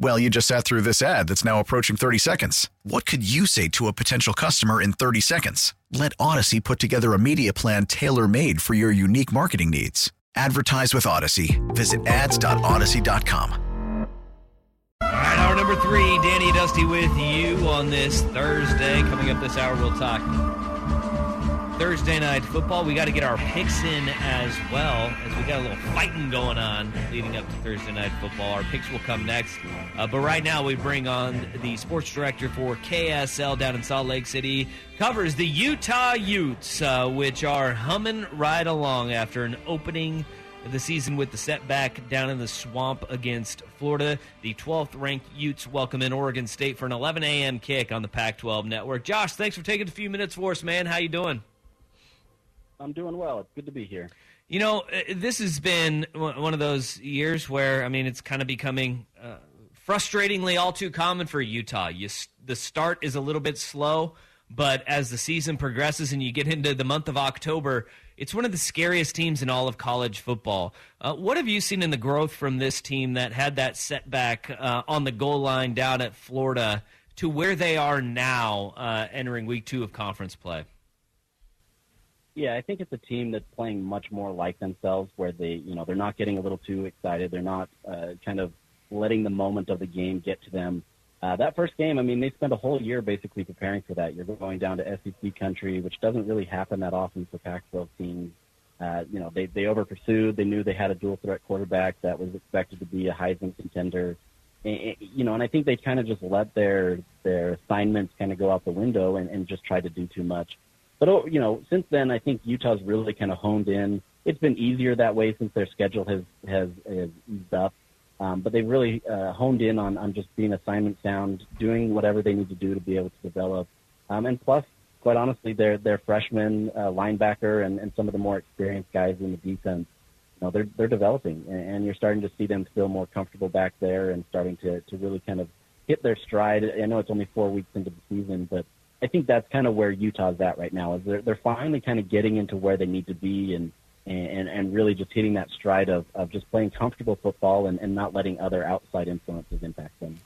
Well, you just sat through this ad that's now approaching 30 seconds. What could you say to a potential customer in 30 seconds? Let Audacy put together a media plan tailor made for your unique marketing needs. Advertise with Audacy. Visit ads.audacy.com. All right, hour number three, Danny Dusty with you on this Thursday. Coming up this hour, we'll talk Thursday night football. We got to get our picks in as well, as we got a little fighting going on leading up to Thursday night football. Our picks will come next. Uh, but right now, we bring on the sports director for KSL down in Salt Lake City, covers the Utah Utes, uh, which are humming right along after an opening the season with the setback down in the swamp against Florida. The 12th ranked Utes welcome in Oregon State for an 11 a.m. kick on the Pac 12 network. Josh, thanks for taking a few minutes for us, man. How you doing? I'm doing well. It's good to be here. You know, uh, this has been one of those years where, I mean, it's kind of becoming uh, frustratingly all too common for Utah. You, the start is a little bit slow, but as the season progresses and you get into the month of October, it's one of the scariest teams in all of college football. Uh, what have you seen in the growth from this team that had that setback uh, on the goal line down at Florida to where they are now uh, entering week two of conference play? Yeah, I think it's a team that's playing much more like themselves, where they, you know, they're not getting a little too excited. They're not uh, kind of letting the moment of the game get to them. Uh, that first game, I mean, they spent a whole year basically preparing for that. You're going down to SEC country, which doesn't really happen that often for Pac-12 teams. Uh, you know, they they over pursued. They knew they had a dual threat quarterback that was expected to be a Heisman contender. And, you know, and I think they kind of just let their their assignments kind of go out the window and, and just tried to do too much. But oh, you know, since then, I think Utah's really kind of honed in. It's been easier that way since their schedule has has, has eased up. Um, but they've really uh, honed in on, on just being assignment sound, doing whatever they need to do to be able to develop. Um, and plus, quite honestly, their their freshman uh, linebacker and, and some of the more experienced guys in the defense, you know, they're they're developing, and, and you're starting to see them feel more comfortable back there and starting to to really kind of hit their stride. I know it's only four weeks into the season, but I think that's kind of where Utah's at right now. Is they're they're finally kind of getting into where they need to be and and and really just hitting that stride of of just playing comfortable football and, and not letting other outside influences impact them.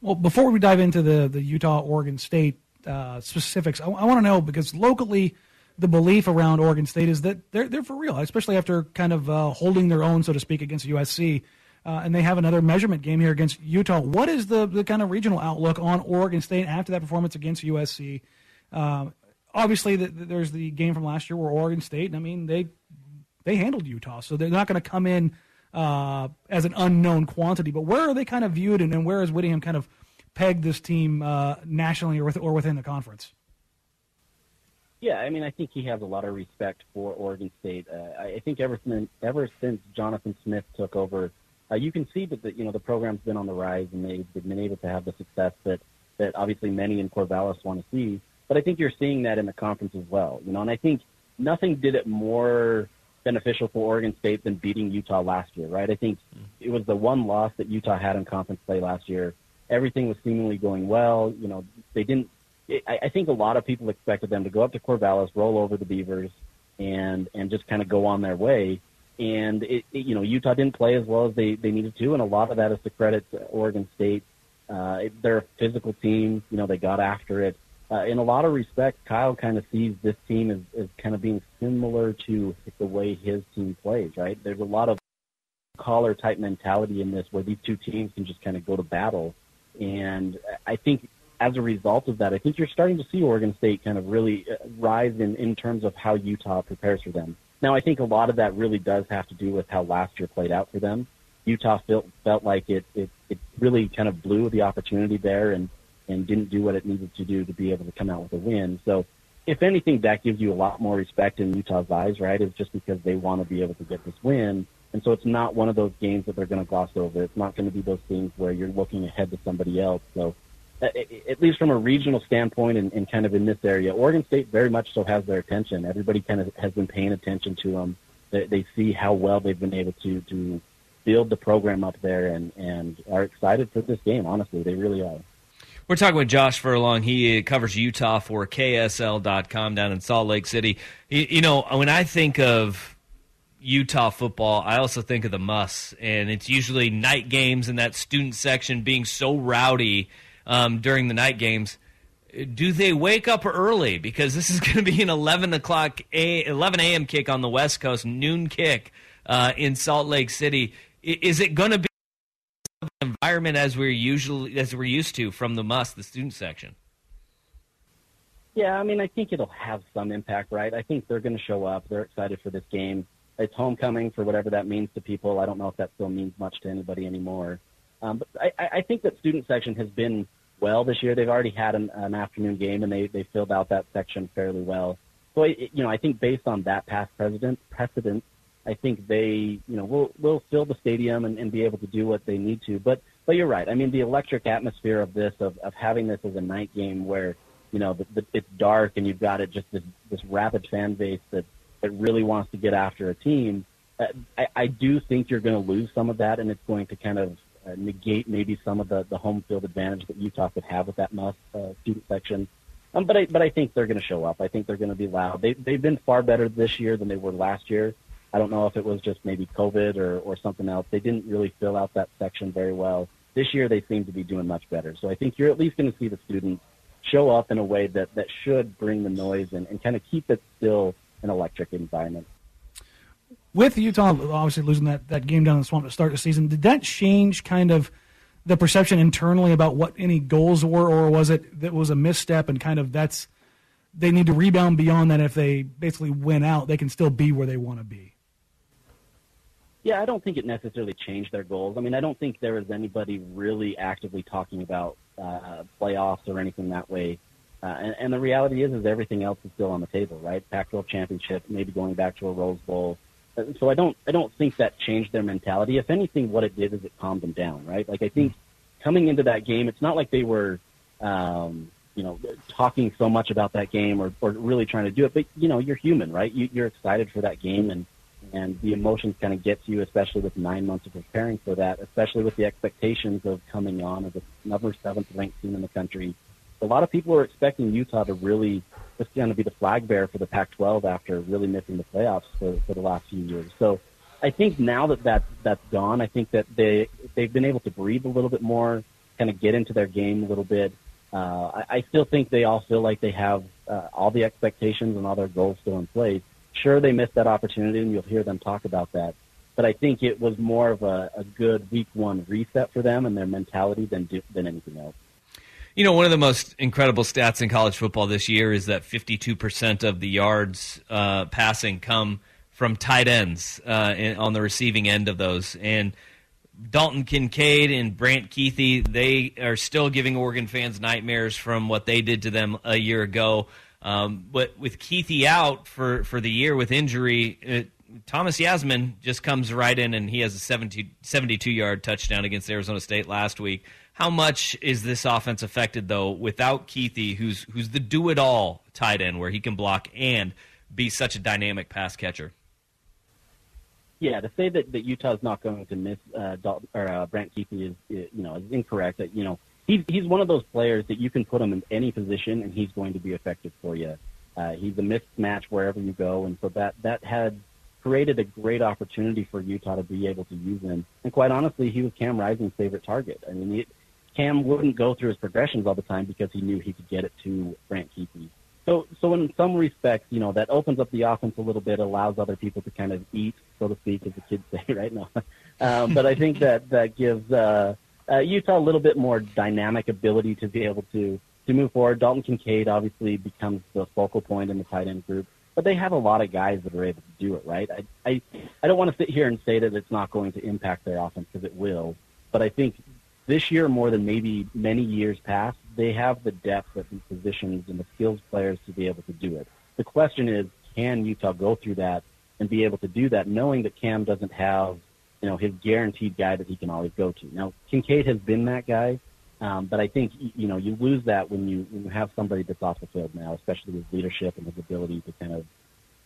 Well, before we dive into the the Utah Oregon State uh, specifics, I, I want to know because locally. The belief around Oregon State is that they're they're for real, especially after kind of uh, holding their own, so to speak, against USC. Uh, and they have another measurement game here against Utah. What is the, the kind of regional outlook on Oregon State after that performance against USC? Um, obviously, the, the, there's the game from last year where Oregon State, I mean, they they handled Utah, so they're not going to come in uh, as an unknown quantity. But where are they kind of viewed, and, and where is Whittingham kind of pegged this team uh, nationally or, with, or within the conference? Yeah, I mean, I think he has a lot of respect for Oregon State. Uh, I think ever since, ever since Jonathan Smith took over uh, you can see that the, you know the program's been on the rise and they've been able to have the success that that obviously many in Corvallis want to see. But I think you're seeing that in the conference as well. You know, and I think nothing did it more beneficial for Oregon State than beating Utah last year, right? I think it was the one loss that Utah had in conference play last year. Everything was seemingly going well. You know, they didn't. I, I think a lot of people expected them to go up to Corvallis, roll over the Beavers, and and just kind of go on their way and it, it, you know Utah didn't play as well as they they needed to, and a lot of that is to credit to Oregon State. Uh, they're a physical team. You know they got after it. Uh, in a lot of respects, Kyle kind of sees this team as, as kind of being similar to the way his team plays. Right? There's a lot of collar type mentality in this, where these two teams can just kind of go to battle, and I think as a result of that, I think you're starting to see Oregon State kind of really uh, rise in in terms of how Utah prepares for them. Now, I think a lot of that really does have to do with how last year played out for them. Utah felt felt like it it it really kind of blew the opportunity there and and didn't do what it needed to do to be able to come out with a win. So, if anything, that gives you a lot more respect in Utah's eyes, right? Is just because they want to be able to get this win. And so it's not one of those games that they're going to gloss over. It's not going to be those things where you're looking ahead to somebody else. So, Uh, at least from a regional standpoint and, and kind of in this area, Oregon State very much so has their attention. Everybody kind of has been paying attention to them. They, they see how well they've been able to to build the program up there and and are excited for this game. Honestly, they really are. We're talking with Josh Furlong. He covers Utah for KSL.com down in Salt Lake City. You, you know, when I think of Utah football, I also think of the MUSS, and it's usually night games and that student section being so rowdy um, during the night games. Do they wake up early because this is going to be an eleven o'clock, a, eleven a.m. kick on the West Coast, noon kick uh, in Salt Lake City? Is it going to be an environment as we're usually as we're used to from the MUSS the student section? Yeah, I mean, I think it'll have some impact, right? I think they're going to show up. They're excited for this game. It's homecoming for whatever that means to people. I don't know if that still means much to anybody anymore. Um, but I, I think that student section has been well this year. They've already had an, an afternoon game, and they they filled out that section fairly well. So it, you know, I think based on that past precedent, precedent, I think they you know will will fill the stadium and, and be able to do what they need to. But but you're right. I mean, the electric atmosphere of this, of of having this as a night game where you know the, the, it's dark and you've got it just this this rapid fan base that that really wants to get after a team. Uh, I, I do think you're going to lose some of that, and it's going to kind of uh, negate maybe some of the, the home field advantage that Utah could have with that MUSS uh, student section. Um, but I but I think they're going to show up. I think they're going to be loud. They they've been far better this year than they were last year. I don't know if it was just maybe COVID or or something else. They didn't really fill out that section very well. This year they seem to be doing much better. So I think you're at least going to see the students show up in a way that that should bring the noise and, and kind of keep it still an electric environment with Utah obviously losing that, that game down in the swamp to start the season, did that change kind of the perception internally about what any goals were, or was it that was a misstep and kind of that's they need to rebound beyond that? If they basically win out, they can still be where they want to be. Yeah, I don't think it necessarily changed their goals. I mean, I don't think there was anybody really actively talking about uh, playoffs or anything that way. Uh, and, and the reality is, is everything else is still on the table, right? Pac-12 championship, maybe going back to a Rose Bowl so I don't I don't think that changed their mentality. If anything, what it did is it calmed them down, right? Like I think coming into that game, it's not like they were, um, you know, talking so much about that game or, or really trying to do it. But you know, you're human, right? You, you're excited for that game, and and the emotions kind of get to you, especially with nine months of preparing for that, especially with the expectations of coming on as a number seventh ranked team in the country. A lot of people are expecting Utah to really just going to be the flag bearer for the Pac-12 after really missing the playoffs for, for the last few years. So I think now that, that that's gone, I think that they they've been able to breathe a little bit more, kind of get into their game a little bit. Uh, I, I still think they all feel like they have uh, all the expectations and all their goals still in place. Sure, they missed that opportunity, and you'll hear them talk about that. But I think it was more of a, a good week one reset for them and their mentality than than anything else. You know, one of the most incredible stats in college football this year is that 52% of the yards uh, passing come from tight ends uh, in, on the receiving end of those. And Dalton Kincaid and Brant Kuithe, they are still giving Oregon fans nightmares from what they did to them a year ago. Um, but with Kuithe out for, for the year with injury, it, Thomas Yassmin just comes right in and he has a 70, 72 yard touchdown against Arizona State last week. How much is this offense affected though without Kuithe, who's who's the do it all tight end where he can block and be such a dynamic pass catcher? Yeah, to say that, that Utah is not going to miss uh, or uh, Brant Kuithe is, you know is incorrect. That you know he's he's one of those players that you can put him in any position and he's going to be effective for you. Uh, he's a mismatch wherever you go, and so that that had created a great opportunity for Utah to be able to use him. And quite honestly, he was Cam Rising's favorite target. I mean, he, Cam wouldn't go through his progressions all the time because he knew he could get it to Brant Kuithe. So, so in some respects, you know, that opens up the offense a little bit, allows other people to kind of eat, so to speak, as the kids say right now. um, but I think that that gives uh, uh, Utah a little bit more dynamic ability to be able to to move forward. Dalton Kincaid obviously becomes the focal point in the tight end group, but they have a lot of guys that are able to do it. Right? I I, I don't want to sit here and say that it's not going to impact their offense because it will, but I think this year more than maybe many years past, they have the depth at these positions and the skills players to be able to do it. The question is, can Utah go through that and be able to do that, knowing that Cam doesn't have, you know, his guaranteed guy that he can always go to. Now, Kincaid has been that guy, um, but I think you know you lose that when you when you have somebody that's off the field now, especially his leadership and his ability to kind of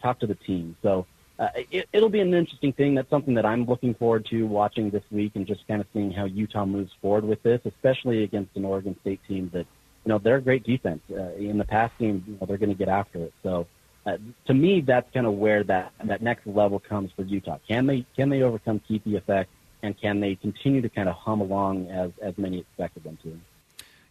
talk to the team. So uh, it, it'll be an interesting thing. That's something that I'm looking forward to watching this week and just kind of seeing how Utah moves forward with this, especially against an Oregon State team that you know they're a great defense. Uh, in the past game, you know, they're going to get after it. So uh, to me, that's kind of where that that next level comes for Utah. Can they can they overcome Kuithe effect, and can they continue to kind of hum along as as many expected them to?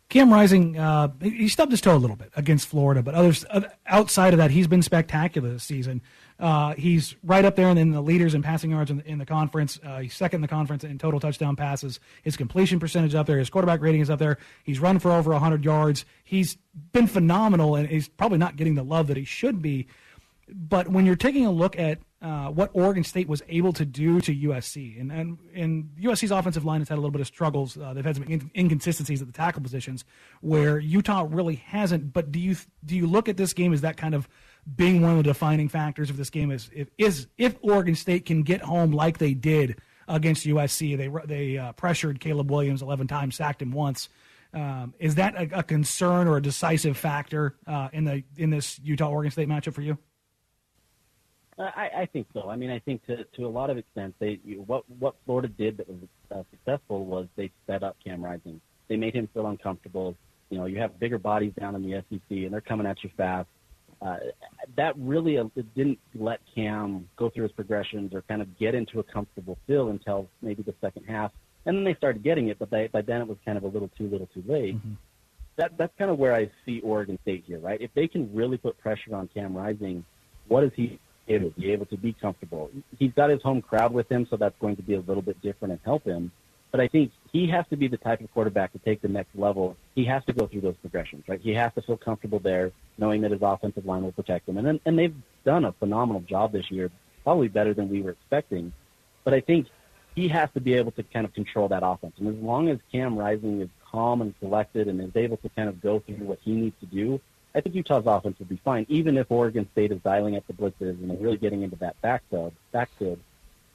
Cam Rising, uh, he stubbed his toe a little bit against Florida, but others outside of that, he's been spectacular this season. Uh, he's right up there in the leaders in passing yards in the, in the conference. Uh, he's second in the conference in total touchdown passes. His completion percentage up there. His quarterback rating is up there. He's run for over 100 yards. He's been phenomenal, and he's probably not getting the love that he should be. But when you're taking a look at uh, what Oregon State was able to do to USC. And, and, and USC's offensive line has had a little bit of struggles. Uh, they've had some in- inconsistencies at the tackle positions where Utah really hasn't. But do you do you look at this game as that kind of being one of the defining factors of this game? Is if, is if Oregon State can get home like they did against USC, they they uh, pressured Caleb Williams 11 times, sacked him once. Um, is that a, a, concern or a decisive factor uh, in the in this Utah Oregon State matchup for you? I, I think so. I mean, I think to to a lot of extent, they you, what what Florida did that was uh, successful was they sped up Cam Rising. They made him feel uncomfortable. You know, you have bigger bodies down in the SEC, and they're coming at you fast. Uh, that really uh, didn't let Cam go through his progressions or kind of get into a comfortable feel until maybe the second half, and then they started getting it, but they, by then it was kind of a little too little, too late. Mm-hmm. That that's kind of where I see Oregon State here, right? If they can really put pressure on Cam Rising, what is he able to be able to be comfortable. He's got his home crowd with him, so that's going to be a little bit different and help him. But I think he has to be the type of quarterback to take the next level. He has to go through those progressions, right? He has to feel comfortable there, knowing that his offensive line will protect him. And and they've done a phenomenal job this year, probably better than we were expecting. But I think he has to be able to kind of control that offense. And as long as Cam Rising is calm and collected and is able to kind of go through what he needs to do, I think Utah's offense will be fine, even if Oregon State is dialing up the blitzes and really getting into that backfield. Backfield,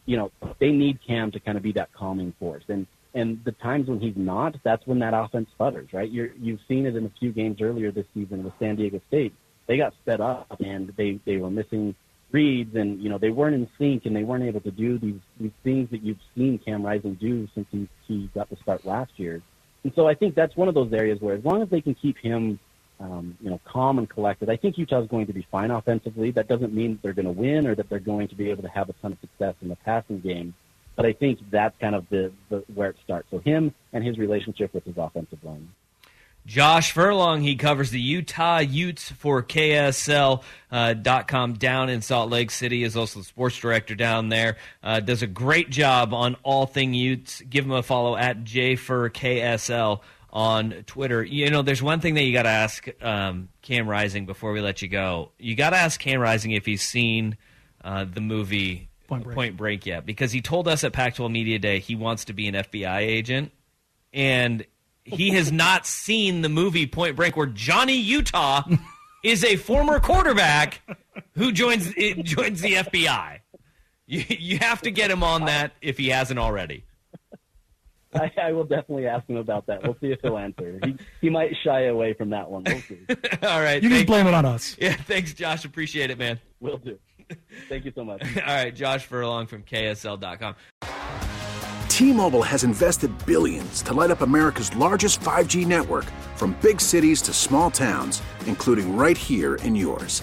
you know, they need Cam to kind of be that calming force. And and the times when he's not, that's when that offense sputters, right? You're, you've seen it in a few games earlier this season with San Diego State. They got sped up and they they were missing reads and you know they weren't in sync and they weren't able to do these these things that you've seen Cam Rising do since he he got the start last year. And so I think that's one of those areas where as long as they can keep him um, you know, calm and collected. I think Utah's going to be fine offensively. That doesn't mean they're going to win or that they're going to be able to have a ton of success in the passing game. But I think that's kind of the, the where it starts. So him and his relationship with his offensive line. Josh Furlong, he covers the Utah Utes for KSL.com uh, down in Salt Lake City, is also the sports director down there. Uh, does a great job on all thing Utes. Give him a follow at JFurKSL on Twitter. You know, there's one thing that you got to ask um, Cam Rising before we let you go. You got to ask Cam Rising if he's seen uh, the movie Point Break. Point Break yet, because he told us at Pac-12 Media Day he wants to be an FBI agent, and he has not seen the movie Point Break, where Johnny Utah is a former quarterback who joins joins the FBI. You, you have to get him on that if he hasn't already. I, I, will definitely ask him about that. We'll see if he'll answer. He, he might shy away from that one. We'll see. All right. You can blame it on us. Yeah, thanks, Josh. Appreciate it, man. Will do. Thank you so much. All right, Josh Furlong from KSL.com. T-Mobile has invested billions to light up America's largest 5G network from big cities to small towns, including right here in yours.